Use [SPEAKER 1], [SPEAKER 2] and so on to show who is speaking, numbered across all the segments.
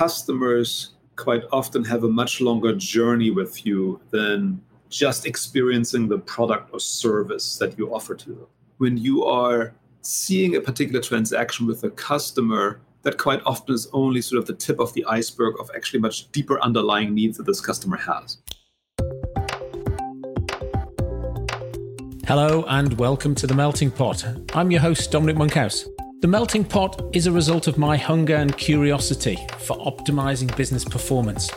[SPEAKER 1] customers quite often have a much longer journey with you than just experiencing the product or service that you offer to them. When you are seeing a particular transaction with a customer, that quite often is only sort of the tip of the iceberg of actually much deeper underlying needs that this customer has.
[SPEAKER 2] Hello and welcome to The Melting Pot. I'm your host, Dominic Monkhouse. The Melting Pot is a result of my hunger and curiosity for optimizing business performance,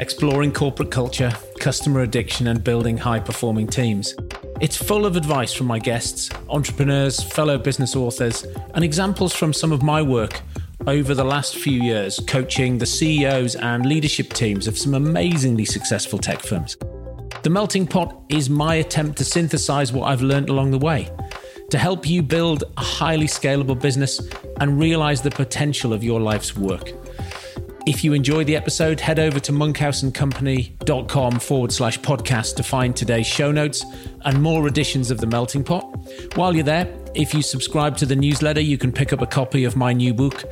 [SPEAKER 2] exploring corporate culture, customer addiction, and building high performing teams. It's full of advice from my guests, entrepreneurs, fellow business authors, and examples from some of my work over the last few years coaching the CEOs and leadership teams of some amazingly successful tech firms. The Melting Pot is my attempt to synthesize what I've learned along the way to help you build a highly scalable business and realize the potential of your life's work. If you enjoy the episode, head over to monkhouseandcompany.com forward slash podcast to find today's show notes and more editions of The Melting Pot. While you're there, if you subscribe to the newsletter, you can pick up a copy of my new book,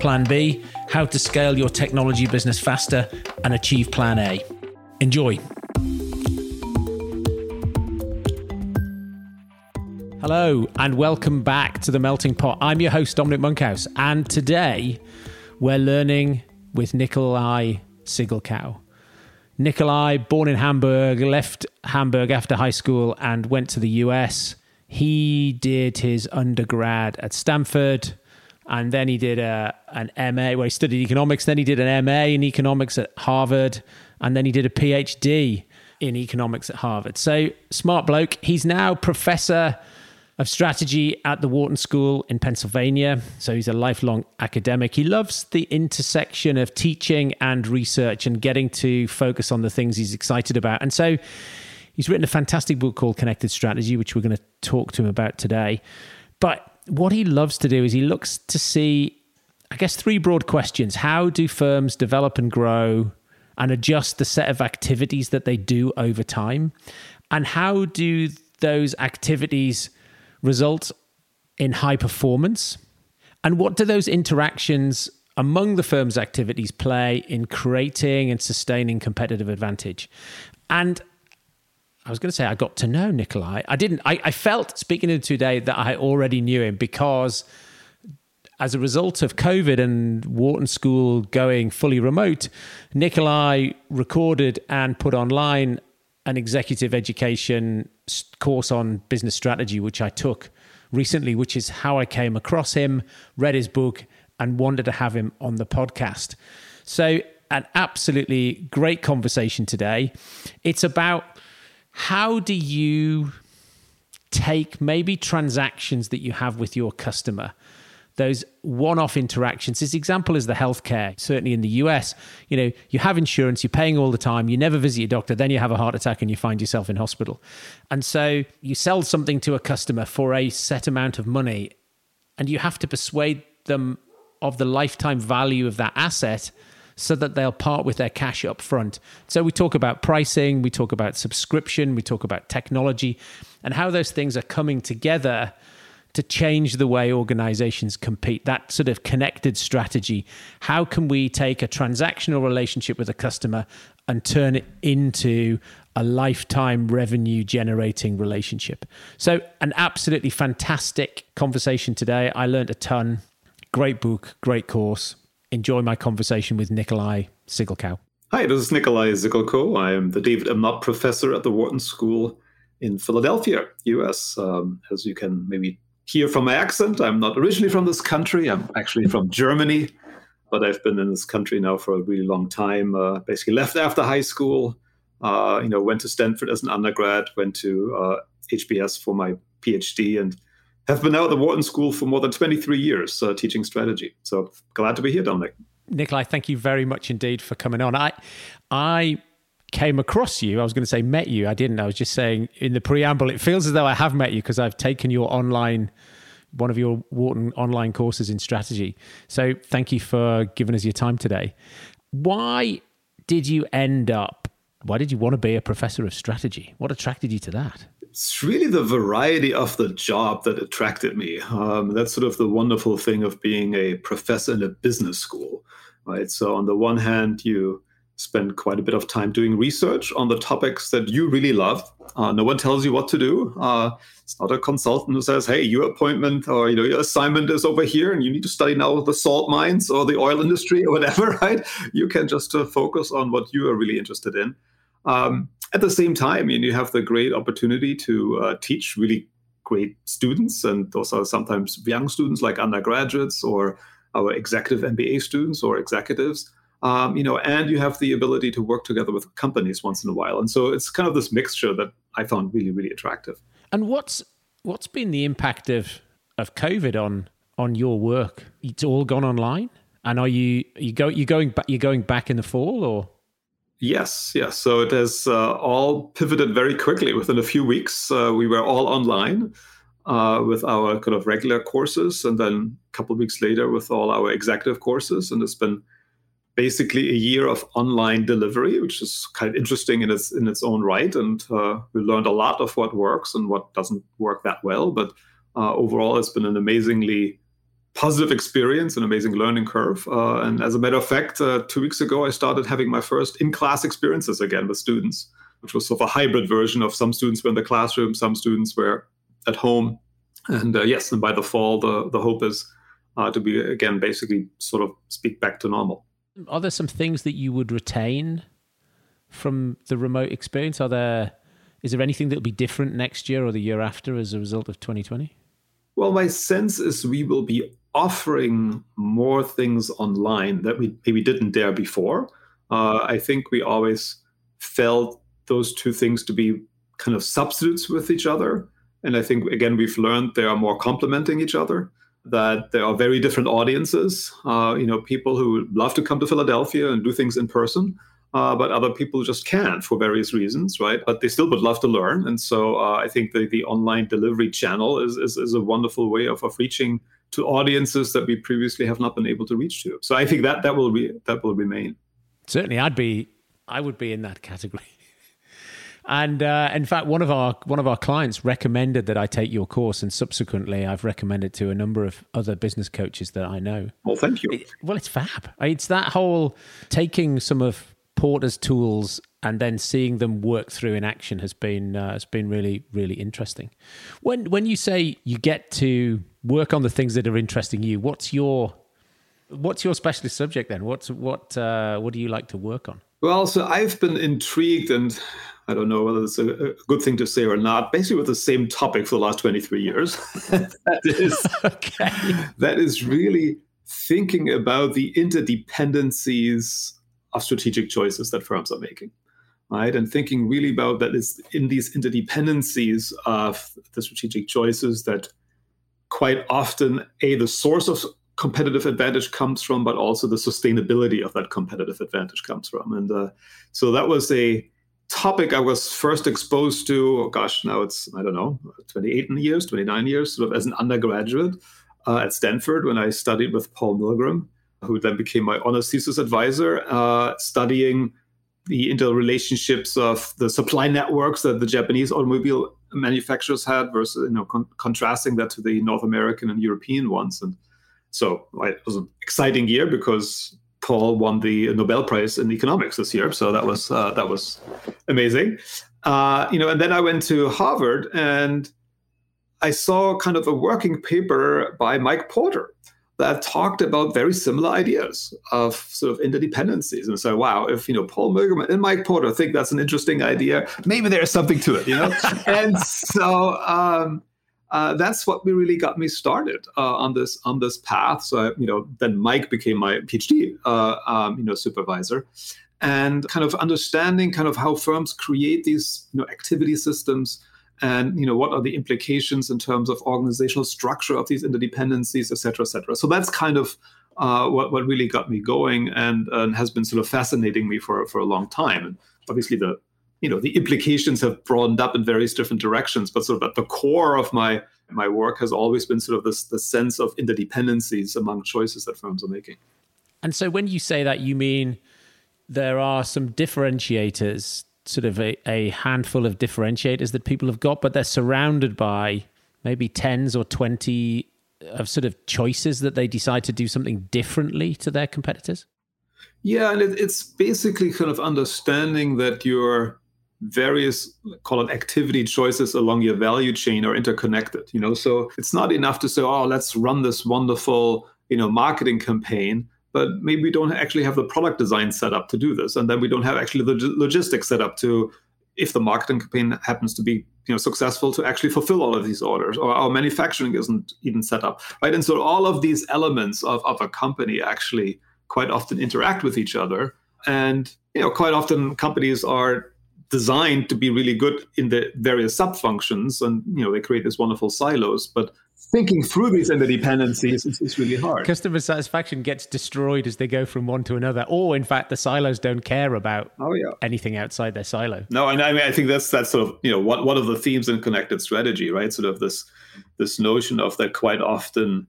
[SPEAKER 2] Plan B How to Scale Your Technology Business Faster and Achieve Plan A. Enjoy. Hello, and welcome back to the Melting Pot. I'm your host, Dominic Monkhouse, and today we're learning with Nicolaj Siggelkow. Nicolaj, born in Hamburg, left Hamburg after high school and went to the US. He did his undergrad at Stanford, and then he did a, an MA where he studied economics. Then he did an MA in economics at Harvard, and then he did a PhD in economics at Harvard. So, smart bloke. He's now professor of strategy at the Wharton School in Pennsylvania. So he's a lifelong academic. He loves the intersection of teaching and research and getting to focus on the things he's excited about. And so he's written a fantastic book called Connected Strategy, which we're going to talk to him about today. But what he loves to do is he looks to see, I guess, three broad questions. How do firms develop and grow and adjust the set of activities that they do over time? And how do those activities result in high performance? And what do those interactions among the firm's activities play in creating and sustaining competitive advantage? And I was going to say I got to know Nicolaj. I didn't. I, I felt speaking to him today that I already knew him because as a result of COVID and Wharton School going fully remote, Nicolaj recorded and put online an executive education course on business strategy, which I took recently, which is how I came across him, read his book, and wanted to have him on the podcast. So, an absolutely great conversation today. It's about how do you take maybe transactions that you have with your customer those one-off interactions. This example is the healthcare. Certainly in the US, you know, you have insurance, you're paying all the time, you never visit your doctor, then you have a heart attack and you find yourself in hospital. And so you sell something to a customer for a set amount of money, and you have to persuade them of the lifetime value of that asset so that they'll part with their cash up front. So we talk about pricing, we talk about subscription, we talk about technology, and how those things are coming together to change the way organizations compete, that sort of connected strategy. How can we take a transactional relationship with a customer and turn it into a lifetime revenue generating relationship? So, an absolutely fantastic conversation today. I learned a ton. Great book, great course. Enjoy my conversation with Nicolaj Siggelkow.
[SPEAKER 1] Hi, this is Nicolaj Siggelkow. I am the David M. Knott Professor at the Wharton School in Philadelphia, US. Um, as you can maybe hear from my accent. I'm not originally from this country. I'm actually from Germany, but I've been in this country now for a really long time. Uh, basically, left after high school. Uh, you know, went to Stanford as an undergrad. Went to uh, HBS for my PhD, and have been now at the Wharton School for more than 23 years uh, teaching strategy. So glad to be here, Dominic.
[SPEAKER 2] Nicolaj, thank you very much indeed for coming on. I, I came across you. I was going to say met you. I didn't. I was just saying in the preamble, it feels as though I have met you because I've taken your online, one of your Wharton online courses in strategy. So thank you for giving us your time today. Why did you end up? Why did you want to be a professor of strategy? What attracted you to that?
[SPEAKER 1] It's really the variety of the job that attracted me. Um, that's sort of the wonderful thing of being a professor in a business school right? So on the one hand, you spend quite a bit of time doing research on the topics that you really love. Uh, no one tells you what to do. Uh, it's not a consultant who says, "Hey, your appointment or you know your assignment is over here, and you need to study now the salt mines or the oil industry or whatever." Right? You can just uh, focus on what you are really interested in. Um, at the same time, you have the great opportunity to uh, teach really great students, and those are sometimes young students like undergraduates or our executive MBA students or executives um, you know, and you have the ability to work together with companies once in a while. And so it's kind of this mixture that I found really, really attractive.
[SPEAKER 2] And what's what's been the impact of of COVID on on your work? It's all gone online, and are you you go you going back you going back in the fall or?
[SPEAKER 1] Yes, yes. So it has uh, all pivoted very quickly. Within a few weeks, uh, we were all online uh, with our kind of regular courses, and then a couple of weeks later with all our executive courses, and it's been basically a year of online delivery, which is kind of interesting in its in its own right. And uh, we learned a lot of what works and what doesn't work that well. But uh, overall, it's been an amazingly positive experience, an amazing learning curve. Uh, and as a matter of fact, uh, two weeks ago, I started having my first in-class experiences again with students, which was sort of a hybrid version of some students were in the classroom, some students were at home. And uh, yes, and by the fall, the the hope is uh, to be again basically sort of speak back to normal.
[SPEAKER 2] Are there some things that you would retain from the remote experience? Are there is there anything that will be different next year or the year after as a result of 2020?
[SPEAKER 1] Well, my sense is we will be offering more things online that we maybe didn't dare before. Uh, I think we always felt those two things to be kind of substitutes with each other. And I think, again, we've learned they are more complementing each other that there are very different audiences. Uh, you know, people who love to come to Philadelphia and do things in person, uh, but other people just can't for various reasons, right? But they still would love to learn. And so uh, I think the, the online delivery channel is, is, is a wonderful way of, of reaching to audiences that we previously have not been able to reach to. So I think that that will be that will remain.
[SPEAKER 2] Certainly, I'd be I would be in that category. And uh, in fact, one of our one of our clients recommended that I take your course, and subsequently, I've recommended to a number of other business coaches that I know.
[SPEAKER 1] Well, thank you.
[SPEAKER 2] It, well, it's fab. It's that whole taking some of Porter's tools and then seeing them work through in action has been uh, has been really really interesting. When when you say you get to work on the things that are interesting you, what's your what's your specialist subject then? What's what uh, what do you like to work on?
[SPEAKER 1] Well, so I've been intrigued and I don't know whether it's a, a, good thing to say or not, basically with the same topic for the last 23 years. that, is, okay. that is really thinking about the interdependencies of strategic choices that firms are making. Right, and thinking really about that is in these interdependencies of the strategic choices that quite often a the source of competitive advantage comes from, but also the sustainability of that competitive advantage comes from. And uh, so that was a topic I was first exposed to, oh gosh, now it's, I don't know, 28 years, 29 years, sort of as an undergraduate uh, at Stanford when I studied with Paul Milgrom, who then became my honors thesis advisor, uh, studying the interrelationships of the supply networks that the Japanese automobile manufacturers had versus, you know, con- contrasting that to the North American and European ones. And so it was an exciting year because Paul won the Nobel Prize in economics this year, so that was uh, that was amazing. Uh, you know, and then I went to Harvard and I saw kind of a working paper by Mike Porter that talked about very similar ideas of sort of interdependencies. And so, wow, if you know Paul Milgrom and Mike Porter think that's an interesting idea, maybe there's something to it, you know. and so. Um, uh, that's what really got me started uh, on this on this path. So you know, then Mike became my PhD uh, um, you know supervisor, and kind of understanding kind of how firms create these you know activity systems, and you know what are the implications in terms of organizational structure of these interdependencies, et cetera, et cetera. So that's kind of uh, what what really got me going, and, and has been sort of fascinating me for for a long time. And obviously the you know the implications have broadened up in various different directions but sort of at the core of my my work has always been sort of this the sense of interdependencies among choices that firms are making.
[SPEAKER 2] And so when you say that you mean there are some differentiators sort of a, a handful of differentiators that people have got but they're surrounded by maybe tens or 20 of sort of choices that they decide to do something differently to their competitors?
[SPEAKER 1] Yeah, and it, it's basically kind of understanding that your various call it activity choices along your value chain are interconnected. You know, so it's not enough to say, oh, let's run this wonderful you know marketing campaign but maybe we don't actually have the product design set up to do this and then we don't have actually the logistics set up to if the marketing campaign happens to be you know successful to actually fulfill all of these orders or our manufacturing isn't even set up right and so all of these elements of, of a company actually quite often interact with each other and you know quite often companies are designed to be really good in the various sub functions and you know they create these wonderful silos but thinking through these interdependencies is, is really hard.
[SPEAKER 2] Customer satisfaction gets destroyed as they go from one to another, or in fact, the silos don't care about oh, yeah. anything outside their silo.
[SPEAKER 1] No, and I mean, I think that's that's sort of you know one one of the themes in connected strategy, right? Sort of this this notion of that quite often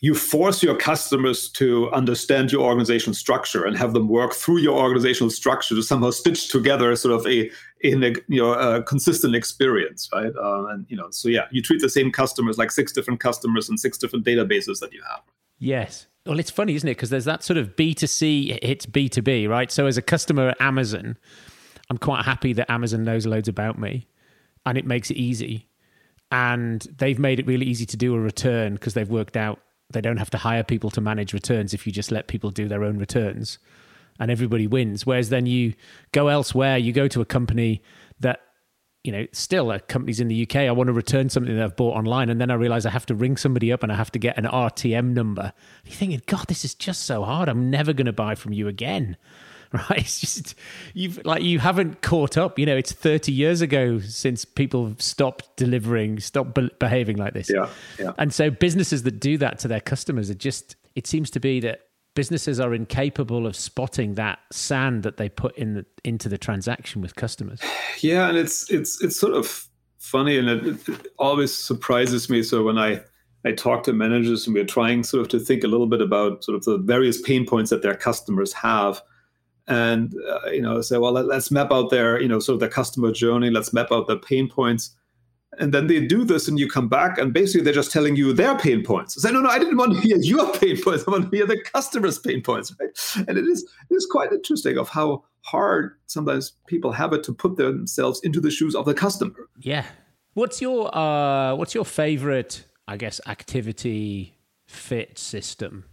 [SPEAKER 1] you force your customers to understand your organizational structure and have them work through your organizational structure to somehow stitch together sort of a in a you know a consistent experience right? Uh, and you know so yeah you treat the same customers like six different customers and six different databases that you have.
[SPEAKER 2] Yes. Well it's funny isn't it? Because there's that sort of b2c hits b2b right? So as a customer at amazon i'm quite happy that amazon knows loads about me and it makes it easy. And they've made it really easy to do a return because they've worked out they don't have to hire people to manage returns if you just let people do their own returns and everybody wins. Whereas then you go elsewhere, you go to a company that, you know, still uh, a company's in the UK. I want to return something that I've bought online. And then I realize I have to ring somebody up and I have to get an RTM number. You're thinking, God, this is just so hard. I'm never going to buy from you again. Right? It's just, you've like, you haven't caught up. You know, it's 30 years ago since people stopped delivering, stopped be- behaving like this.
[SPEAKER 1] Yeah. Yeah.
[SPEAKER 2] And so businesses that do that to their customers are just, it seems to be that businesses are incapable of spotting that sand that they put in the, into the transaction with customers.
[SPEAKER 1] Yeah, and it's it's it's sort of funny, and it, it always surprises me. So when I I talk to managers and we're trying sort of to think a little bit about sort of the various pain points that their customers have, and uh, you know say, well, let, us map out their you know sort of the customer journey. Let's map out the pain points. And then they do this and you come back and basically they're just telling you their pain points. Say no no i didn't want to hear your pain points. I want to hear the customer's pain points right? And it is it is quite interesting of how hard sometimes people have it to put themselves into the shoes of the customer.
[SPEAKER 2] Yeah. What's your uh what's your favorite i guess activity fit system?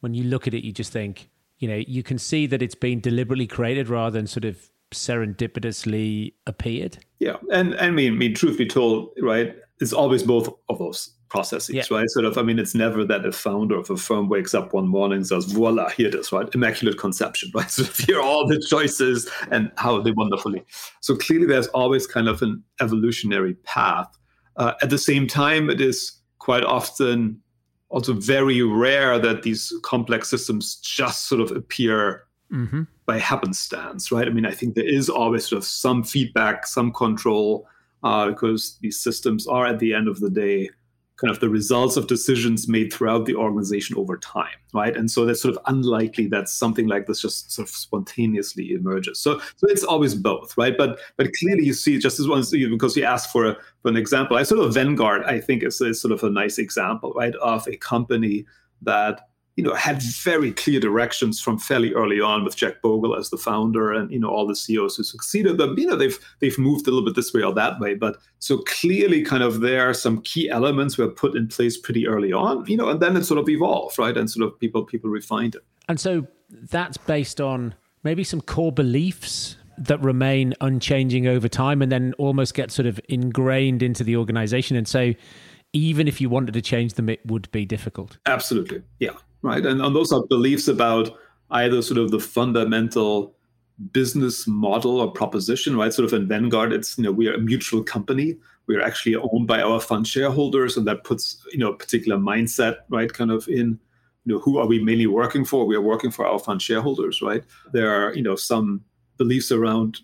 [SPEAKER 2] When you look at it you just think you know you can see that it's been deliberately created rather than sort of serendipitously appeared.
[SPEAKER 1] Yeah, and, and I mean, I mean, truth be told, right? It's always both of those processes, yeah. right? Sort of, I mean, it's never that a founder of a firm wakes up one morning and says, "Voila, here it is," right? Immaculate conception, right? So here are all the choices and how they wonderfully. So clearly, there's always kind of an evolutionary path. Uh, at the same time, it is quite often also very rare that these complex systems just sort of appear mm-hmm. by happenstance, right? I mean, I think there is always sort of some feedback, some control, uh, because these systems are at the end of the day kind of the results of decisions made throughout the organization over time, right? And so that's sort of unlikely that something like this just sort of spontaneously emerges. So, so it's always both, right? But but clearly you see just as one because you asked for, a, for an example, I sort of Vanguard I think is, is sort of a nice example, right, of a company that you know, had very clear directions from fairly early on with Jack Bogle as the founder and, you know, all the CEOs who succeeded them. You know, they've they've moved a little bit this way or that way. But so clearly kind of there are some key elements were put in place pretty early on, you know, and then it sort of evolved, right? And sort of people people refined it.
[SPEAKER 2] And so that's based on maybe some core beliefs that remain unchanging over time and then almost get sort of ingrained into the organization. And so even if you wanted to change them, it would be difficult.
[SPEAKER 1] Absolutely. Yeah right? And, and those are beliefs about either sort of the fundamental business model or proposition, right? Sort of in Vanguard, it's you know we are a mutual company. We are actually owned by our fund shareholders, and that puts you know a particular mindset, right? Kind of in you know who are we mainly working for? We are working for our fund shareholders, right? There are you know some beliefs around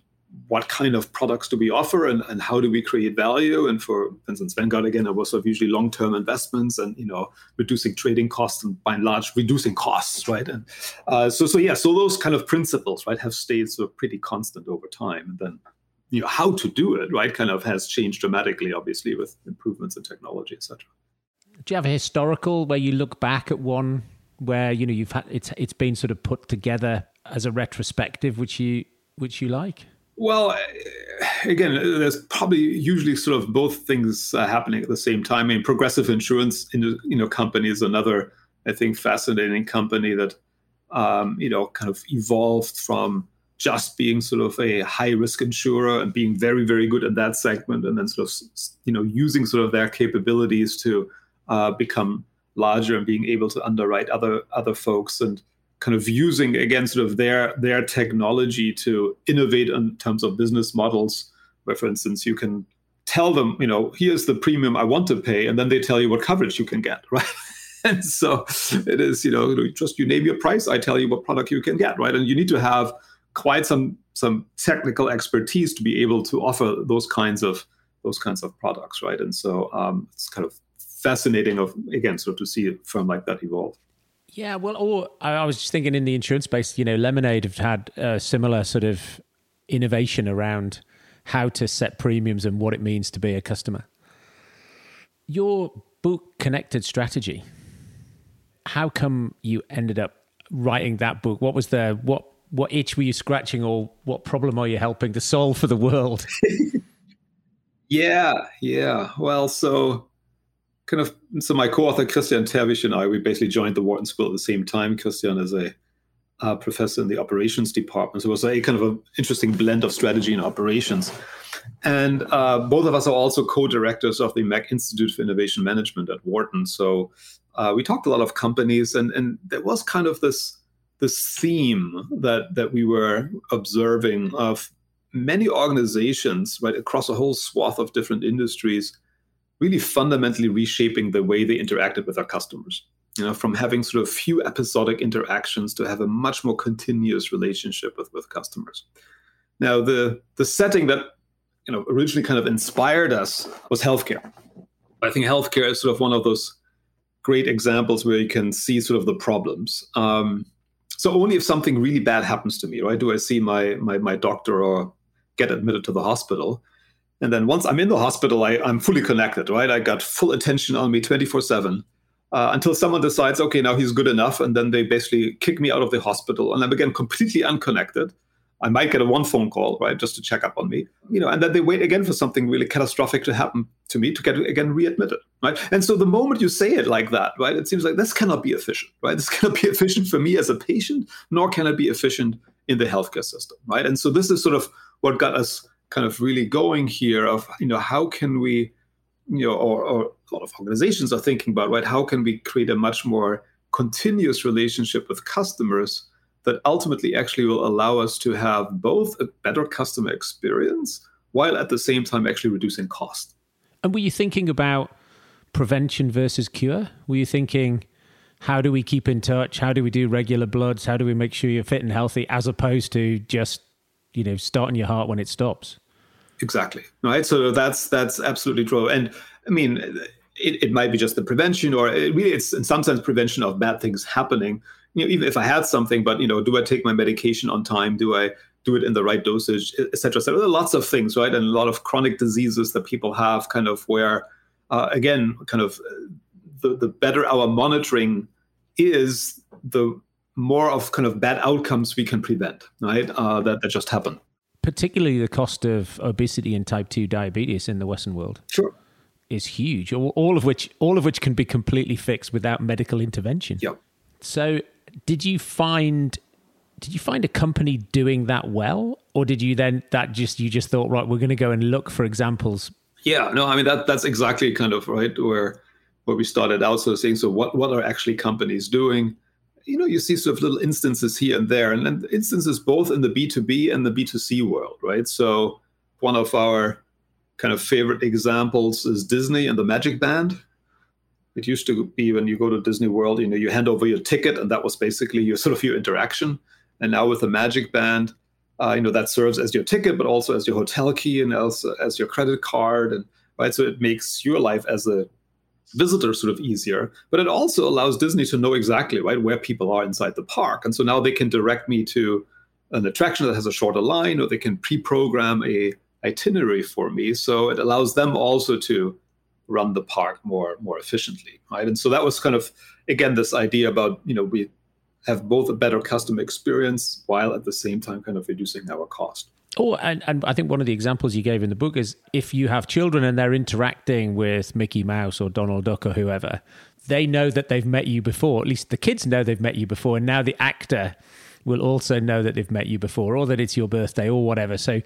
[SPEAKER 1] what kind of products do we offer and, and how do we create value? And for, instance, Vanguard, again, it was sort of usually long-term investments and, you know, reducing trading costs and by and large, reducing costs, right? And uh, so, so yeah, so those kind of principles, right, have stayed sort of pretty constant over time. And then, you know, how to do it, right, kind of has changed dramatically, obviously, with improvements in technology, etc.
[SPEAKER 2] Do you have a historical where you look back at one where you know you've had it's it's been sort of put together as a retrospective, which you which you like?
[SPEAKER 1] Well, again, there's probably usually sort of both things uh, happening at the same time. I mean, Progressive Insurance, you know, company is another, I think, fascinating company that, um, you know, kind of evolved from just being sort of a high risk insurer and being very, very good in that segment, and then sort of, you know, using sort of their capabilities to uh, become larger and being able to underwrite other other folks and kind of using again sort of their their technology to innovate in terms of business models where for instance you can tell them you know here's the premium i want to pay and then they tell you what coverage you can get right? And so it is you know just you name your price i tell you what product you can get right? And you need to have quite some some technical expertise to be able to offer those kinds of those kinds of products right? And so um, it's kind of fascinating of again sort of to see a firm like that evolve
[SPEAKER 2] yeah, well, or I was just thinking in the insurance space, you know, Lemonade have had a similar sort of innovation around how to set premiums and what it means to be a customer. Your book, Connected Strategy, how come you ended up writing that book? What was the what what itch were you scratching, or what problem are you helping to solve for the world?
[SPEAKER 1] yeah, yeah. Well, so kind of so my co-author Christian Terwiesch and I we basically joined the Wharton School at the same time. Christian is a professor in the operations department, so it was a kind of an interesting blend of strategy and operations. And uh, both of us are also co-directors of the Mack Institute for Innovation Management at Wharton. So uh, we talked a lot of companies, and and there was kind of this this theme that that we were observing of many organizations right across a whole swath of different industries really fundamentally reshaping the way they interacted with our customers. You know, from having sort of few episodic interactions to have a much more continuous relationship with, with customers. Now, the the setting that you know originally kind of inspired us was healthcare. I think healthcare is sort of one of those great examples where you can see sort of the problems. Um, so only if something really bad happens to me, right, do I see my my my doctor or get admitted to the hospital. And then once I'm in the hospital, I, am fully connected, right? I got full attention on me 24 uh, 7 until someone decides, okay, now he's good enough. And then they basically kick me out of the hospital. And I'm again completely unconnected. I might get a one phone call, right, just to check up on me, you know, and then they wait again for something really catastrophic to happen to me to get again readmitted, right? And so the moment you say it like that, right, it seems like this cannot be efficient, right? This cannot be efficient for me as a patient, nor can it be efficient in the healthcare system, right? And so this is sort of what got us kind of really going here of you know how can we you know or, or a lot of organizations are thinking about right how can we create a much more continuous relationship with customers that ultimately actually will allow us to have both a better customer experience while at the same time actually reducing cost?
[SPEAKER 2] And were you thinking about prevention versus cure? Were you thinking how do we keep in touch? How do we do regular bloods? How do we make sure you're fit and healthy as opposed to just you know starting your heart when it stops.
[SPEAKER 1] Exactly. Right? So that's that's absolutely true. And i mean it, it might be just the prevention or it really it's in some sense prevention of bad things happening. You know even if i had something but you know do i take my medication on time? Do i do it in the right dosage et cetera, et cetera. There are lots of things right? And a lot of chronic diseases that people have kind of where uh, again kind of the, the better our monitoring is the more of kind of bad outcomes we can prevent, right? Uh, that, that just happen.
[SPEAKER 2] Particularly the cost of obesity and type 2 diabetes in the Western world.
[SPEAKER 1] Sure.
[SPEAKER 2] Is huge, all, all of which all of which can be completely fixed without medical intervention.
[SPEAKER 1] Yep.
[SPEAKER 2] So, did you find did you find a company doing that well, or did you then that just you just thought right, we're going to go and look for examples?
[SPEAKER 1] Yeah, no, I mean that that's exactly kind of right where where we started out. So saying, so what what are actually companies doing? You know, you see sort of little instances here and there, and, instances both in the B2B and the B2C world, right? So one of our kind of favorite examples is Disney and the Magic Band. It used to be when you go to Disney World, you know, you hand over your ticket, and that was basically your sort of your interaction. And now with the Magic Band, uh, you know, that serves as your ticket, but also as your hotel key and as as your credit card, and right. So it makes your life as a visitors sort of easier but it also allows disney to know exactly right where people are inside the park. And so now they can direct me to an attraction that has a shorter line or they can pre-program a itinerary for me. So it allows them also to run the park more more efficiently right? And so that was kind of again, this idea about you know we have both a better customer experience while at the same time kind of reducing our cost.
[SPEAKER 2] Oh, and, and I think one of the examples you gave in the book is if you have children and they're interacting with Mickey Mouse or Donald Duck or whoever, they know that they've met you before. At least the kids know they've met you before. And now the actor will also know that they've met you before or that it's your birthday or whatever. So,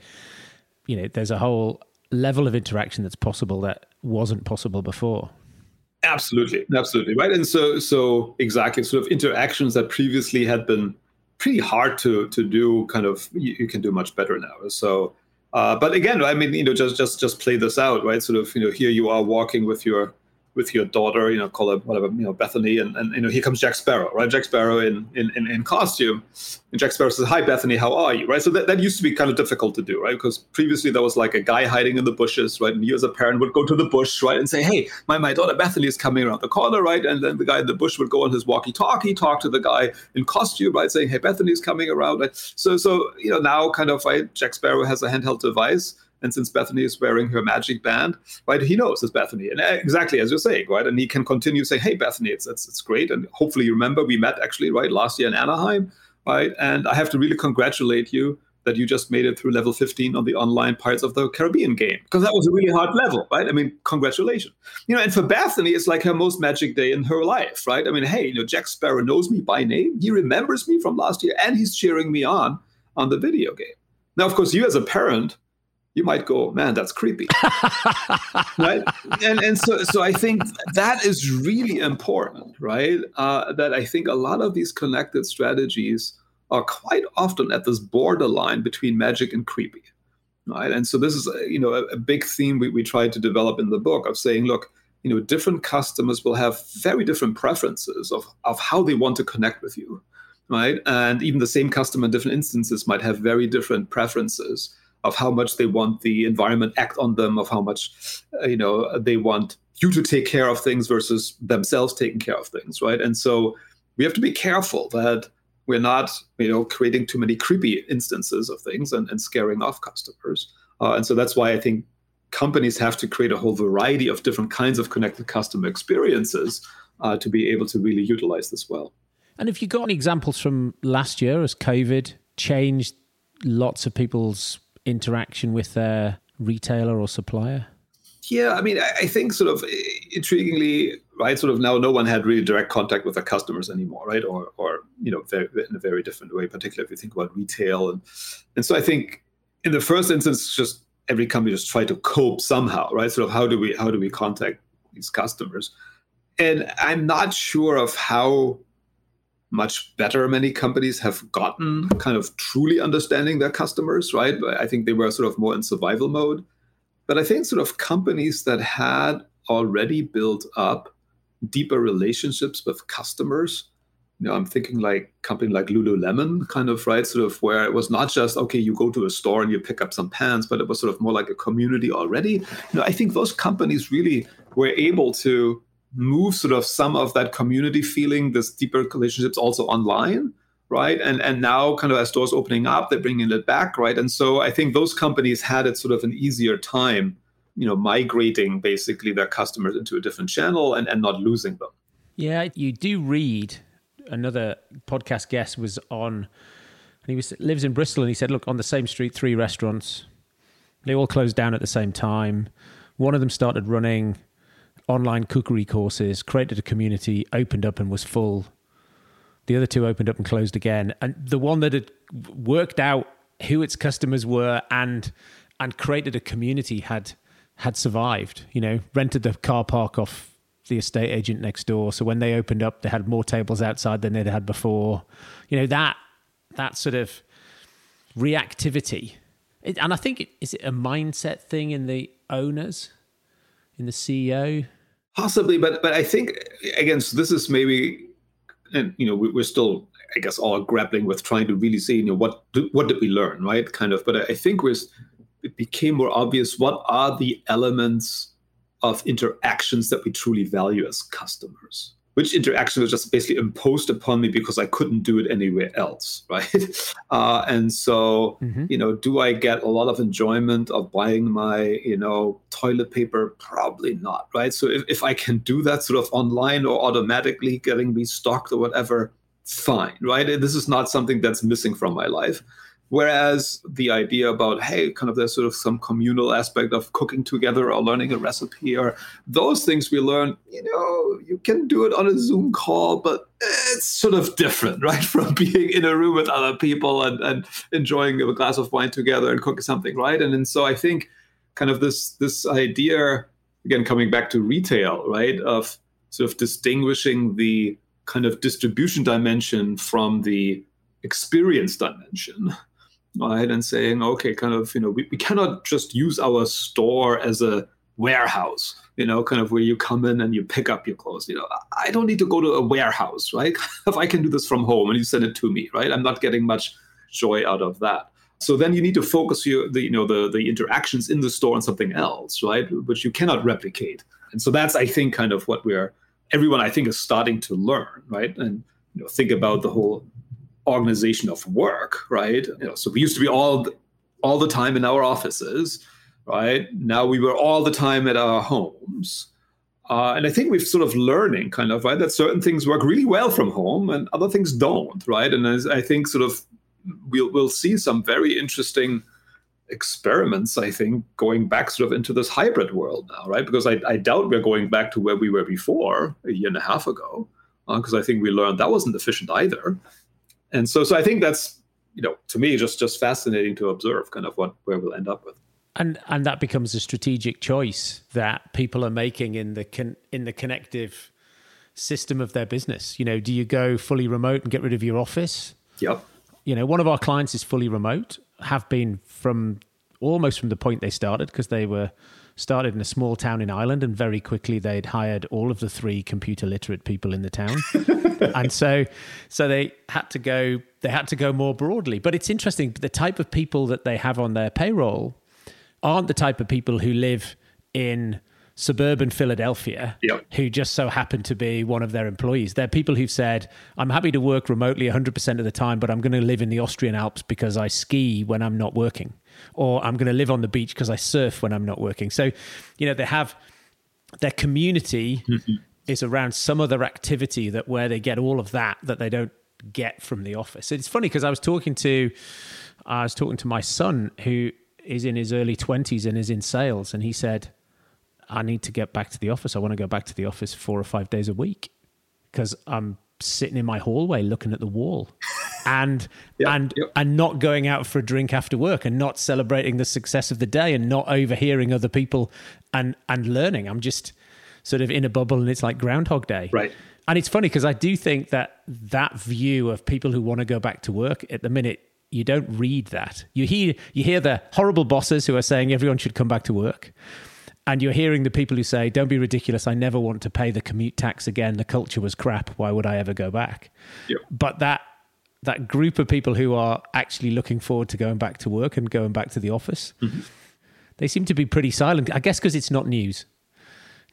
[SPEAKER 2] you know, there's a whole level of interaction that's possible that wasn't possible before.
[SPEAKER 1] Absolutely, absolutely, right. And so, so exactly, sort of interactions that previously had been pretty hard to to do, kind of you, you can do much better now. So, uh, but again, I mean, you know, just just just play this out, right? Sort of, you know, here you are walking with your with your daughter, you know, call her whatever, you know, Bethany, and, and you know, here comes Jack Sparrow, right? Jack Sparrow in, in, in, in, costume. And Jack Sparrow says, Hi Bethany, how are you? Right. So that, that used to be kind of difficult to do, right? Because previously there was like a guy hiding in the bushes, right? And you as a parent would go to the bush, right, and say, Hey, my, my daughter Bethany is coming around the corner, right? And then the guy in the bush would go on his walkie-talkie, talk to the guy in costume, right, saying, Hey, Bethany is coming around. Right? So so you know, now kind of right, Jack Sparrow has a handheld device and since Bethany is wearing her magic band, right, he knows it's Bethany. And uh, exactly as you're saying, right? And he can continue saying, hey, Bethany, it's, it's, it's great. And hopefully you remember we met actually, right, last year in Anaheim, right? And I have to really congratulate you that you just made it through level 15 on the online Pirates of the Caribbean game because that was a really hard level, right? I mean, congratulations. You know, and for Bethany, it's like her most magic day in her life, right? I mean, hey, you know, Jack Sparrow knows me by name. He remembers me from last year and he's cheering me on on the video game. Now, of course, you as a parent you might go, man, that's creepy. right? And and so so I think that is really important, right? Uh, that I think a lot of these connected strategies are quite often at this borderline between magic and creepy. Right. And so this is you know a, a big theme we, we tried to develop in the book of saying, look, you know, different customers will have very different preferences of, of how they want to connect with you. Right. And even the same customer in different instances might have very different preferences of how much they want the environment act on them, of how much uh, you know they want you to take care of things versus themselves taking care of things, right? And so we have to be careful that we're not you know creating too many creepy instances of things and, and scaring off customers. Uh, and so that's why I think companies have to create a whole variety of different kinds of connected customer experiences uh, to be able to really utilize this well.
[SPEAKER 2] And if you got any examples from last year as COVID changed lots of people's interaction with their retailer or supplier?
[SPEAKER 1] Yeah, I mean, I think sort of intriguingly, right? Sort of now, no one had really direct contact with their customers anymore, right? Or, or you know, very, in a very different way, particularly if you think about retail, and and so I think in the first instance, just every company just tried to cope somehow, right? Sort of how do we how do we contact these customers? And I'm not sure of how much better many companies have gotten kind of truly understanding their customers, right? I think they were sort of more in survival mode. But I think sort of companies that had already built up deeper relationships with customers, you know, I'm thinking like company like Lululemon, kind of right, sort of where it was not just okay, you go to a store and you pick up some pants, but it was sort of more like a community already. You know, I think those companies really were able to move sort of some of that community feeling, this deeper relationships also online, right? And and now kind of as doors opening up, they're bringing it back, right? And so I think those companies had it sort of an easier time, you know, migrating basically their customers into a different channel and, and not losing them.
[SPEAKER 2] Yeah, you do read another podcast guest was on and he was lives in Bristol and he said, look, on the same street, three restaurants. They all closed down at the same time. One of them started running online cookery courses, created a community, opened up and was full. The other two opened up and closed again. And the one that had worked out who its customers were and and created a community had had survived. You know, rented the car park off the estate agent next door. So when they opened up, they had more tables outside than they'd had before. You know that that sort of reactivity, it, and I think it, is it a mindset thing in the owners in the CEO?
[SPEAKER 1] Possibly, but but I think again, so this is maybe, and you know, we're still, I guess, all grappling with trying to really say, you know, what do, what did we learn, right? Kind of, but I think was it became more obvious what are the elements of interactions that we truly value as customers, which interaction was just basically imposed upon me because I couldn't do it anywhere else, right? Uh, and so, mm-hmm. you know, do I get a lot of enjoyment of buying my, you know, toilet paper? Probably not, right? So if, if I can do that sort of online or automatically getting restocked or whatever, fine, right? This is not something that's missing from my life. Whereas the idea about, hey, kind of there's sort of some communal aspect of cooking together or learning a recipe or those things we learn, you know, you can do it on a Zoom call, but it's sort of different, right? From being in a room with other people and, and enjoying a glass of wine together and cooking something, right? And, and so I think kind of this this idea, again, coming back to retail, right, of sort of distinguishing the kind of distribution dimension from the experience dimension right? And saying, okay, kind of, you know, we, we cannot just use our store as a warehouse, you know, kind of where you come in and you pick up your clothes. You know, I don't need to go to a warehouse, right? if I can do this from home and you send it to me, right? I'm not getting much joy out of that. So then you need to focus your, the, you know, the the interactions in the store on something else, right? Which you cannot replicate. And so that's, I think, kind of what we're everyone I think is starting to learn, right? And you know, think about the whole organization of work, right? You know, so we used to be all all the time in our offices, right? Now we were all the time at our homes. Uh, and I think we've sort of learning kind of right that certain things work really well from home and other things don't, right? And as I think sort of we'll we'll see some very interesting experiments. I think going back sort of into this hybrid world now, right? Because I, I doubt we're going back to where we were before a year and a half ago, because uh, I think we learned that wasn't efficient either and so so I think that's you know to me just just fascinating to observe kind of what where we'll end up with.
[SPEAKER 2] And and that becomes a strategic choice that people are making in the con, in the connective system of their business. You know, do you go fully remote and get rid of your office?
[SPEAKER 1] Yep.
[SPEAKER 2] You know, one of our clients is fully remote, have been from almost from the point they started because they were started in a small town in Ireland, and very quickly they'd hired all of the three computer literate people in the town, and so so they had to go they had to go more broadly. But it's interesting the type of people that they have on their payroll aren't the type of people who live in suburban Philadelphia
[SPEAKER 1] yep.
[SPEAKER 2] who just so happen to be one of their employees. They're people who've said, I'm happy to work remotely 100% of the time, but I'm going to live in the Austrian Alps because I ski when I'm not working or I'm going to live on the beach because I surf when I'm not working. So, you know, they have their community mm-hmm. is around some other activity that where they get all of that that they don't get from the office. It's funny because I was talking to I was talking to my son who is in his early 20s and is in sales and he said I need to get back to the office. I want to go back to the office 4 or 5 days a week because I'm sitting in my hallway looking at the wall and yep, and yep. and not going out for a drink after work and not celebrating the success of the day and not overhearing other people and and learning. I'm just sort of in a bubble and it's like groundhog day.
[SPEAKER 1] Right.
[SPEAKER 2] And it's funny because i do think that that view of people who want to go back to work at the minute you don't read that. You hear you hear the horrible bosses who are saying everyone should come back to work and you're hearing the people who say, "Don't be ridiculous. I never want to pay the commute tax again. The culture was crap. Why would I ever go back?"
[SPEAKER 1] Yep.
[SPEAKER 2] But that that group of people who are actually looking forward to going back to work and going back to the office, mm-hmm. they seem to be pretty silent. I guess because it's not news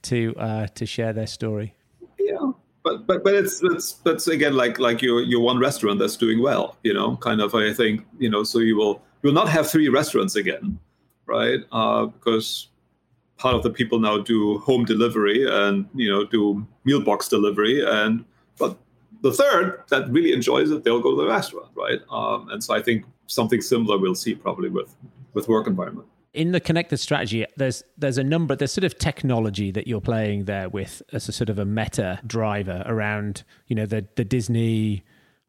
[SPEAKER 2] to uh, to share their story.
[SPEAKER 1] Yeah, but but but it's it's that's again like like your your one restaurant that's doing well. You know, kind of I think you know. So you will you will not have three restaurants again, right? Uh, because part of the people now do home delivery and you know do meal box delivery. And but the third that really enjoys it they'll go to the restaurant right? Um, and so i think something similar we'll see probably with with work environment.
[SPEAKER 2] In the connected strategy there's there's a number there's sort of technology that you're playing there with as a sort of a meta driver around you know the the disney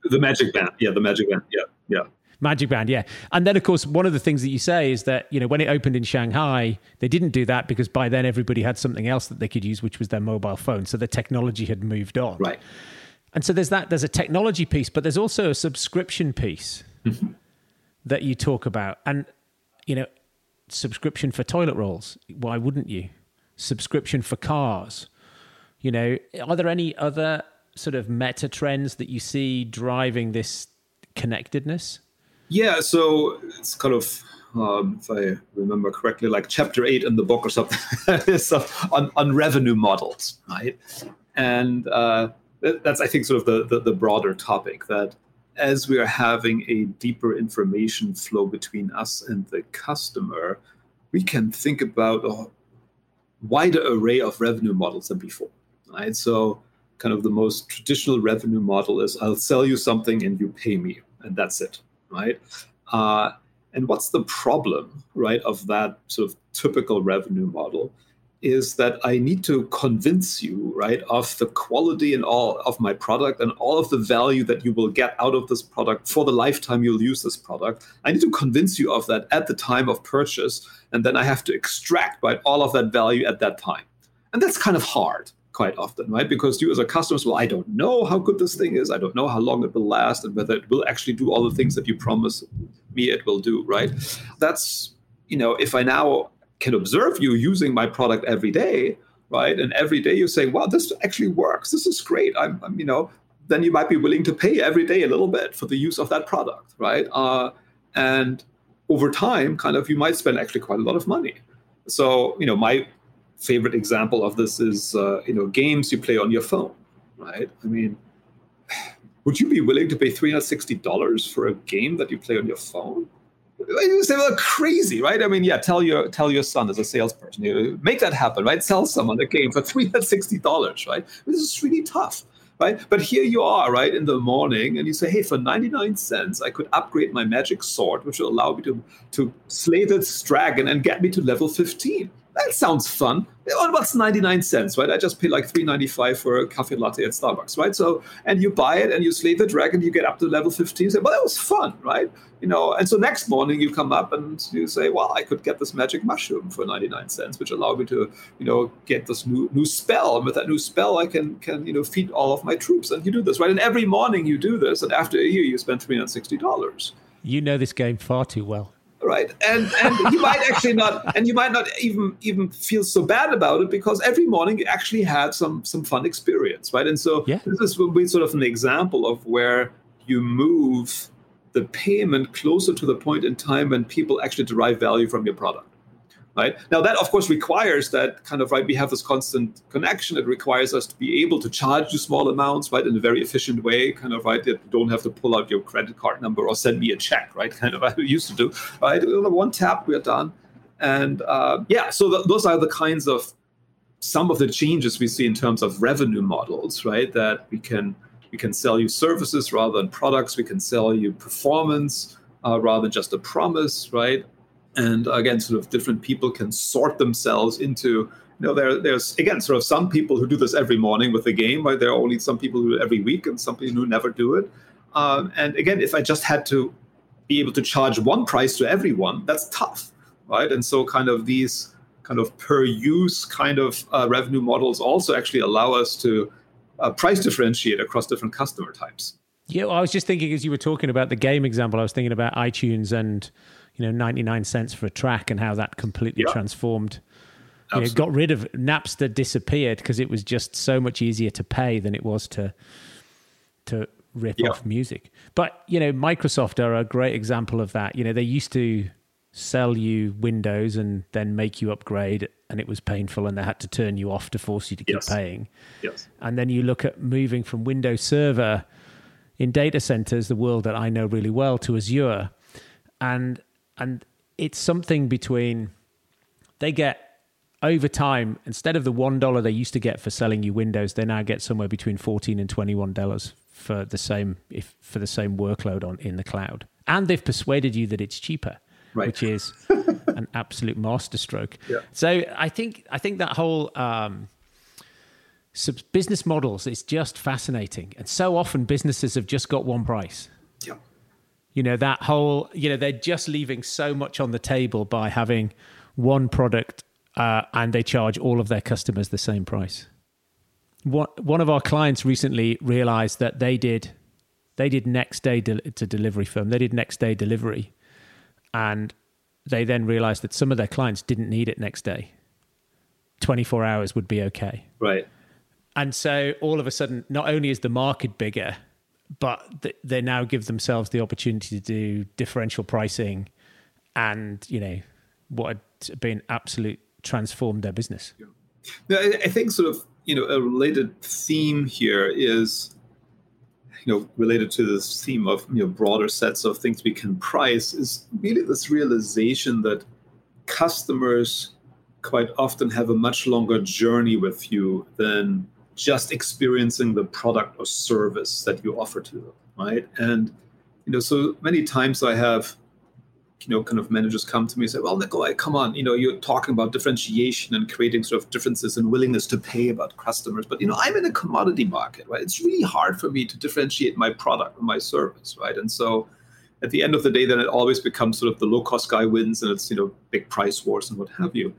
[SPEAKER 1] the magic band yeah the magic band yeah yeah
[SPEAKER 2] Magic Band, yeah. And then, of course, one of the things that you say is that, you know, when it opened in Shanghai, they didn't do that because by then everybody had something else that they could use, which was their mobile phone. So the technology had moved on.
[SPEAKER 1] Right.
[SPEAKER 2] And so there's that, there's a technology piece, but there's also a subscription piece mm-hmm. that you talk about. And, you know, subscription for toilet rolls. Why wouldn't you? Subscription for cars. You know, are there any other sort of meta trends that you see driving this connectedness?
[SPEAKER 1] Yeah, so it's kind of, um, if I remember correctly, like chapter eight in the book or something, on, on revenue models, right? And uh, that's I think sort of the, the, the broader topic that as we are having a deeper information flow between us and the customer, we can think about a wider array of revenue models than before. Right. So kind of the most traditional revenue model is I'll sell you something and you pay me, and that's it. Right. Uh, and what's the problem, right, of that sort of typical revenue model? is that I need to convince you, right, of the quality and all of my product and all of the value that you will get out of this product for the lifetime you'll use this product. I need to convince you of that at the time of purchase, and then I have to extract right all of that value at that time. And that's kind of hard quite often, right? Because you as a customer, well, I don't know how good this thing is. I don't know how long it will last and whether it will actually do all the things that you promise me it will do, right? That's, you know, if I now can observe you using my product every day, right? And every day you say, wow, this actually works. This is great. I'm, I'm you know, then you might be willing to pay every day a little bit for the use of that product, right? Uh, and over time, kind of, you might spend actually quite a lot of money. So, you know, my favorite example of this is, uh, you know, games you play on your phone, right? I mean, would you be willing to pay $360 for a game that you play on your phone? you say, well, crazy, right? I mean, yeah, tell your tell your son as a salesperson, you make that happen, right? Sell someone a game for three hundred sixty dollars, right? This is really tough, right? But here you are, right, in the morning, and you say, hey, for ninety nine cents, I could upgrade my magic sword, which will allow me to to slay this dragon and get me to level fifteen that sounds fun. What's 99 cents, right? I just pay like 3.95 for a cafe latte at Starbucks, right? So, and you buy it and you slay the dragon, you get up to level 15. Say, well, that was fun, right? You know, and so next morning you come up and you say, well, I could get this magic mushroom for 99 cents, which allow me to, you know, get this new new spell. And with that new spell, I can can you know feed all of my troops. And you do this, right? And every morning you do this, and after a year you spend $360.
[SPEAKER 2] You know this game far too well
[SPEAKER 1] right. And and you might actually not and you might not even even feel so bad about it because every morning you actually had some some fun experience right? And so yeah. this is be sort of an example of where you move the payment closer to the point in time when people actually derive value from your product right? Now that of course requires that kind of right we have this constant connection. It requires us to be able to charge you small amounts right in a very efficient way kind of right that you don't have to pull out your credit card number or send me a check right kind of I used to do right? One tap we're done. And uh, yeah so th- those are the kinds of some of the changes we see in terms of revenue models right that we can we can sell you services rather than products. We can sell you performance uh, rather than just a promise right and again sort of different people can sort themselves into you know there, there's again sort of some people who do this every morning with the game right? There are only some people who do it every week and some people who never do it. Um, and again if i just had to be able to charge one price to everyone that's tough right? And so kind of these kind of per use kind of uh, revenue models also actually allow us to uh, price differentiate across different customer types.
[SPEAKER 2] Yeah well, i was just thinking as you were talking about the game example i was thinking about iTunes and you know 99 cents for a track and how that completely yeah. transformed you know, got rid of Napster disappeared because it was just so much easier to pay than it was to to rip yeah. off music. But you know, Microsoft are a great example of that. You know, they used to sell you Windows and then make you upgrade, and it was painful, and they had to turn you off to force you to keep yes. paying.
[SPEAKER 1] Yes.
[SPEAKER 2] And then you look at moving from Windows Server in data centers, the world that I know really well, to Azure, and and it's something between they get over time instead of the one dollar they used to get for selling you Windows, they now get somewhere between fourteen and twenty one dollars for the same if for the same workload on in the cloud, and they've persuaded you that it's cheaper. Right. Which is an absolute masterstroke. Yeah. So I think I think that whole um, business models is just fascinating, and so often businesses have just got one price.
[SPEAKER 1] Yeah.
[SPEAKER 2] You know, that whole, you know, they're just leaving so much on the table by having one product uh, and they charge all of their customers the same price. What, one of our clients recently realized that they did they did next day de- to delivery firm. They did next day delivery, and they then realized that some of their clients didn't need it next day. Twenty four hours would be okay.
[SPEAKER 1] Right.
[SPEAKER 2] And so all of a sudden, not only is the market bigger, but th- they now give themselves the opportunity to do differential pricing and you know what had been absolute transformed their business
[SPEAKER 1] yeah. I think sort of you know, a related theme here is, you know, related to this theme of you know broader sets of things we can price is really this realization that customers quite often have a much longer journey with you than just experiencing the product or service that you offer to them, right? And you know, so many times I have you know, kind of managers come to me and say, well, Nicolaj, come on, you know, you're talking about differentiation and creating sort of differences in willingness to pay about customers. But, you know, I'm in a commodity market, right? It's really hard for me to differentiate my product or my service, right? And so at the end of the day, then it always becomes sort of the low cost guy wins and it's, you know, big price wars and what have you.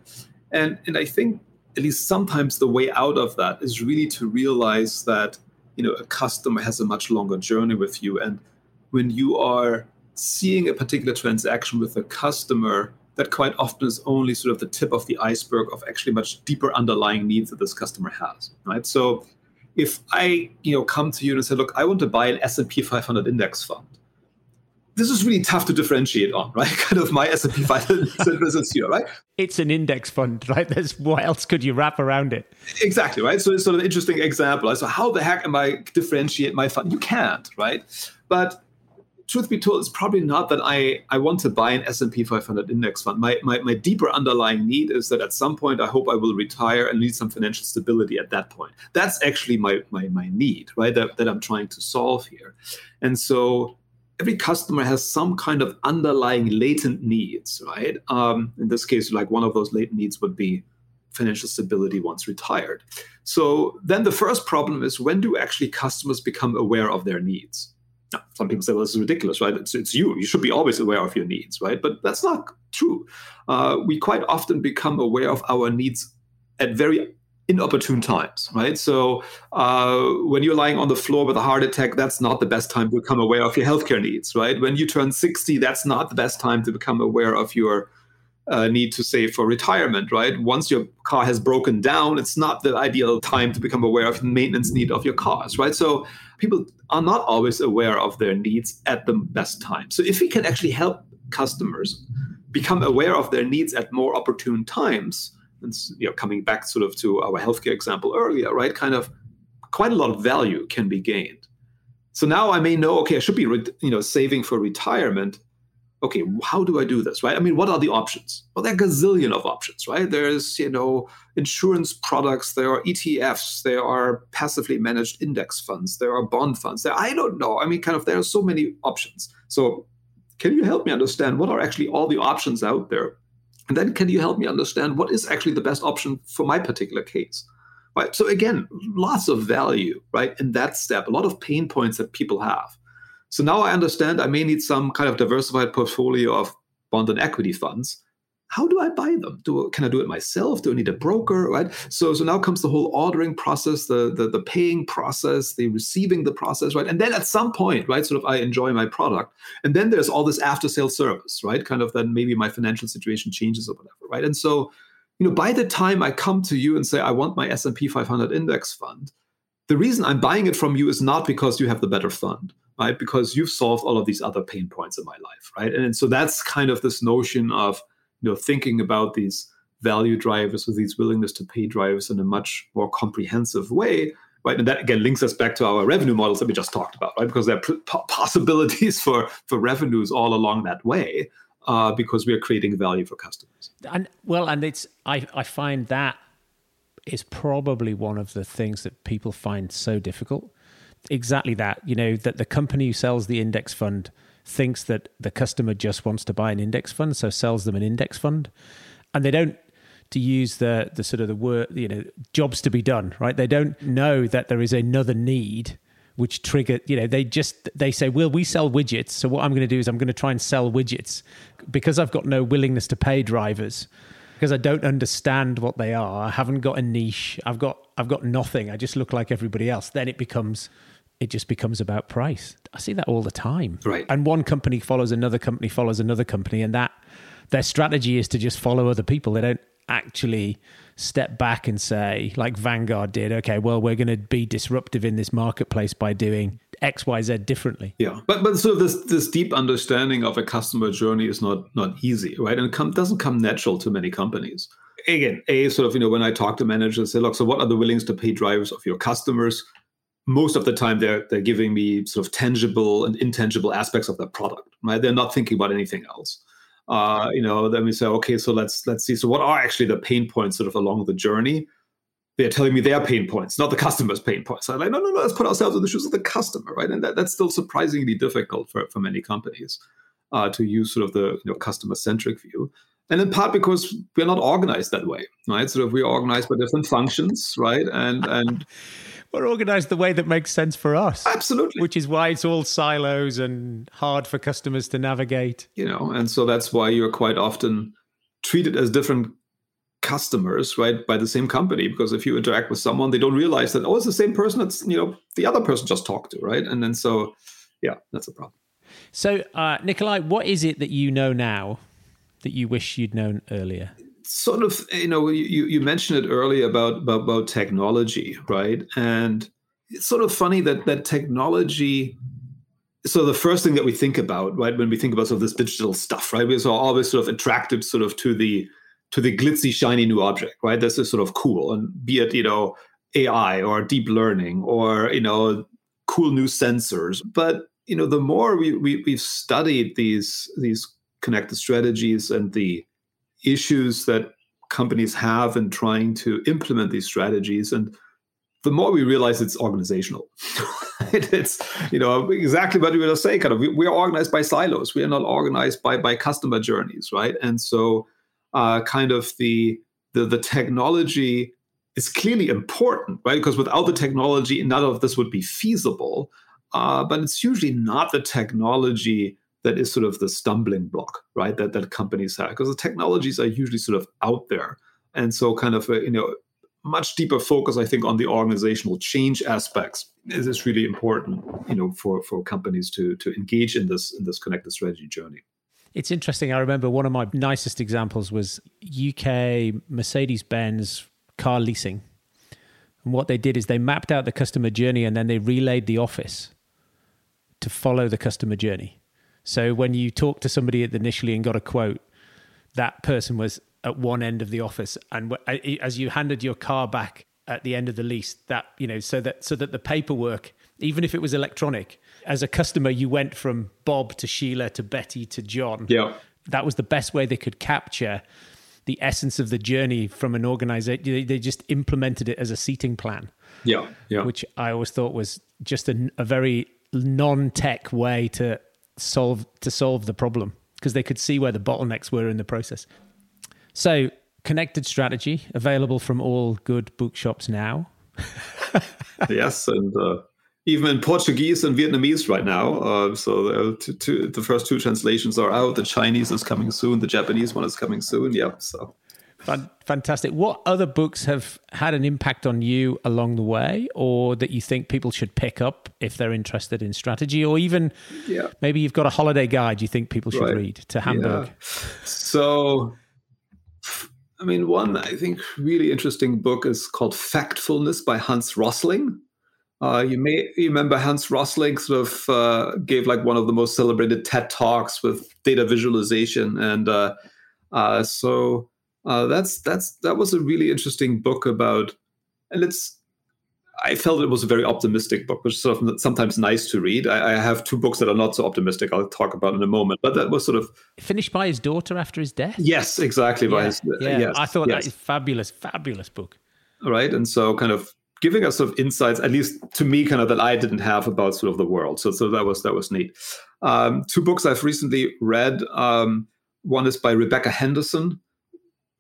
[SPEAKER 1] And, and I think at least sometimes the way out of that is really to realize that, you know, a customer has a much longer journey with you. And when you are seeing a particular transaction with a customer that quite often is only sort of the tip of the iceberg of actually much deeper underlying needs that this customer has right so if i you know come to you and say look i want to buy an s&p 500 index fund this is really tough to differentiate on, right? Kind of my S&P 500 versus here, right?
[SPEAKER 2] It's an index fund, right? There's what else could you wrap around it?
[SPEAKER 1] Exactly, right? So it's sort of an interesting example. So how the heck am I differentiate my fund? You can't, right? But truth be told, it's probably not that I, I want to buy an S&P 500 index fund. My, my, my deeper underlying need is that at some point I hope I will retire and need some financial stability at that point. That's actually my, my, my need, right, that, that I'm trying to solve here. And so every customer has some kind of underlying latent needs, right? Um, in this case, like one of those latent needs would be financial stability once retired. So then the first problem is when do actually customers become aware of their needs? Now, some people say, well, this is ridiculous, right? It's, it's you. You should be always aware of your needs, right? But that's not true. Uh, we quite often become aware of our needs at very inopportune times, right? So uh, when you're lying on the floor with a heart attack, that's not the best time to become aware of your healthcare needs, right? When you turn 60, that's not the best time to become aware of your uh, need to save for retirement, right? Once your car has broken down, it's not the ideal time to become aware of the maintenance need of your cars, right? So people are not always aware of their needs at the best time. So if we can actually help customers become aware of their needs at more opportune times, and you know, coming back sort of to our healthcare example earlier, right? Kind of quite a lot of value can be gained. So now I may know, okay, I should be, you know, saving for retirement, okay, how do I do this, right? I mean, what are the options? Well, there are gazillion of options, right? There's, you know, insurance products, there are ETFs, there are passively managed index funds, there are bond funds. There, I don't know. I mean, kind of, there are so many options. So, can you help me understand what are actually all the options out there? And then, can you help me understand what is actually the best option for my particular case? Right. So again, lots of value, right, in that step. A lot of pain points that people have. So now I understand I may need some kind of diversified portfolio of bond and equity funds. How do I buy them? Do can I do it myself? Do I need a broker? Right. So so now comes the whole ordering process, the the, the paying process, the receiving the process, right? And then at some point, right, sort of I enjoy my product. And then there's all this after sale service, right? Kind of then maybe my financial situation changes or whatever, right? And so, you know, by the time I come to you and say I want my S&P 500 index fund, the reason I'm buying it from you is not because you have the better fund right? Because you've solved all of these other pain points in my life, right? And, and so that's kind of this notion of you know thinking about these value drivers or these willingness to pay drivers in a much more comprehensive way right? And that again links us back to our revenue models that we just talked about right? Because there are p- possibilities for for revenues all along that way uh, because we are creating value for customers.
[SPEAKER 2] And well and it's i i find that is probably one of the things that people find so difficult. Exactly that. You know, that the company who sells the index fund thinks that the customer just wants to buy an index fund, so sells them an index fund. And they don't to use the the sort of the word, you know, jobs to be done, right? They don't know that there is another need which trigger you know they just they say well we sell widgets so what i'm going to do is i'm going to try and sell widgets because i've got no willingness to pay drivers because i don't understand what they are i haven't got a niche i've got i've got nothing i just look like everybody else then it becomes it just becomes about price. I see that all the time.
[SPEAKER 1] Right.
[SPEAKER 2] And one company follows another company, follows another company, and that their strategy is to just follow other people. They don't actually step back and say, like Vanguard did, okay, well, we're going to be disruptive in this marketplace by doing X, Y, Z differently.
[SPEAKER 1] Yeah, but but so this this deep understanding of a customer journey is not not easy, right? And it come, doesn't come natural to many companies. again, a sort of you know when I talk to managers, say, look, so what are the willingness to pay drivers of your customers? Most of the time, they're they're giving me sort of tangible and intangible aspects of the product. Right? They're not thinking about anything else. Uh, you know, then we say, okay, so let's let's see. So what are actually the pain points sort of along the journey? They're telling me their pain points, not the customer's pain points. I'm like, no, no, no, let's put ourselves in the shoes of the customer, right? And that, that's still surprisingly difficult for, for many companies uh, to use sort of the you know, customer centric view and in part because we're not organized that way right sort of we're organized by different functions right and and
[SPEAKER 2] we're organized the way that makes sense for us.
[SPEAKER 1] Absolutely.
[SPEAKER 2] Which is why it's all silos and hard for customers to navigate.
[SPEAKER 1] You know and so that's why you're quite often treated as different customers right by the same company. Because if you interact with someone they don't realize that oh it's the same person that's you know the other person just talked to right? And then so yeah that's a problem.
[SPEAKER 2] So uh, Nicolaj what is it that you know now that you wish you'd known earlier?
[SPEAKER 1] Sort of, you know, you, you mentioned it earlier about, about, about technology, right? And it's sort of funny that that technology. So the first thing that we think about, right, when we think about sort of this digital stuff, right, we're always sort of attracted sort of to the to the glitzy, shiny new object, right? This is sort of cool, and be it you know AI or deep learning or you know cool new sensors. But you know, the more we, we we've studied these these connected strategies and the issues that companies have in trying to implement these strategies. And the more we realize it's organizational it's you know exactly what we were saying kind of we, we, are organized by silos. We are not organized by by customer journeys right? And so uh, kind of the, the the technology is clearly important right? Because without the technology none of this would be feasible. Uh, but it's usually not the technology that is sort of the stumbling block, right? That that companies have because the technologies are usually sort of out there, and so kind of a, you know much deeper focus, I think, on the organizational change aspects is, is really important, you know, for for companies to to engage in this in this connected strategy journey.
[SPEAKER 2] It's interesting. I remember one of my nicest examples was UK Mercedes Benz car leasing. And what they did is they mapped out the customer journey and then they relayed the office to follow the customer journey. So when you talked to somebody initially and got a quote, that person was at one end of the office, and as you handed your car back at the end of the lease, that you know, so that so that the paperwork, even if it was electronic, as a customer, you went from Bob to Sheila to Betty to John.
[SPEAKER 1] Yeah,
[SPEAKER 2] that was the best way they could capture the essence of the journey from an organization. They just implemented it as a seating plan.
[SPEAKER 1] Yeah, yeah.
[SPEAKER 2] Which I always thought was just a, a very non-tech way to solve to solve the problem because they could see where the bottlenecks were in the process. So, connected strategy available from all good bookshops now.
[SPEAKER 1] yes, and uh, even in Portuguese and Vietnamese right now. Uh, so two, two, the first two translations are out. The Chinese is coming soon. The Japanese one is coming soon. Yeah. So
[SPEAKER 2] Fantastic. What other books have had an impact on you along the way, or that you think people should pick up if they're interested in strategy, or even yeah. maybe you've got a holiday guide you think people should right. read to Hamburg? Yeah.
[SPEAKER 1] So, I mean, one I think really interesting book is called Factfulness by Hans Rosling. Uh, you may you remember Hans Rosling sort of uh, gave like one of the most celebrated TED talks with data visualization, and uh, uh so uh, that's that's that was a really interesting book about, and it's. I felt it was a very optimistic book, which is sort of sometimes nice to read. I, I, have two books that are not so optimistic. I'll talk about in a moment, but that was sort of
[SPEAKER 2] finished by his daughter after his death.
[SPEAKER 1] Yes, exactly.
[SPEAKER 2] Yeah,
[SPEAKER 1] by his,
[SPEAKER 2] yeah. Yes, I thought yes. that is fabulous, fabulous book.
[SPEAKER 1] Right, and so kind of giving us sort of insights, at least to me, kind of that I didn't have about sort of the world. So, so that was that was neat. Um, two books I've recently read. Um, one is by Rebecca Henderson,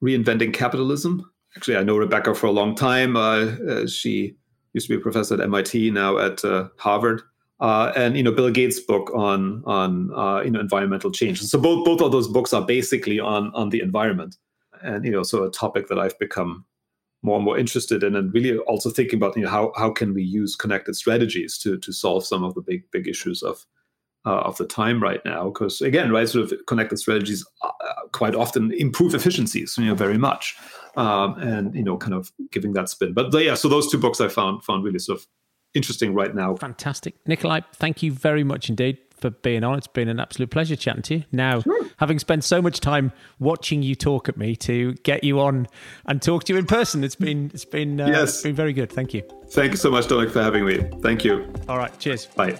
[SPEAKER 1] Reinventing Capitalism. Actually, I know Rebecca for a long time. Uh, uh, she used to be a professor at MIT, now at uh, Harvard. Uh, and you know Bill Gates' book on on you know environmental change. So both both of those books are basically on on the environment, and you know so a topic that I've become more and more interested in, and really also thinking about you know how how can we use connected strategies to to solve some of the big big issues of uh, of the time right now because again right sort of connected strategies uh, quite often improve efficiencies you know very much um, and you know kind of giving that spin but yeah so those two books i found found really sort of interesting right now
[SPEAKER 2] fantastic Nicolaj thank you very much indeed for being on. It's been an absolute pleasure chatting to you. Now, sure. having spent so much time watching you talk at me to get you on and talk to you in person, it's been it's been uh, yes. it's been very good. Thank you.
[SPEAKER 1] Thank you so much, Dominic, for having me. Thank you.
[SPEAKER 2] All right. Cheers.
[SPEAKER 1] Bye.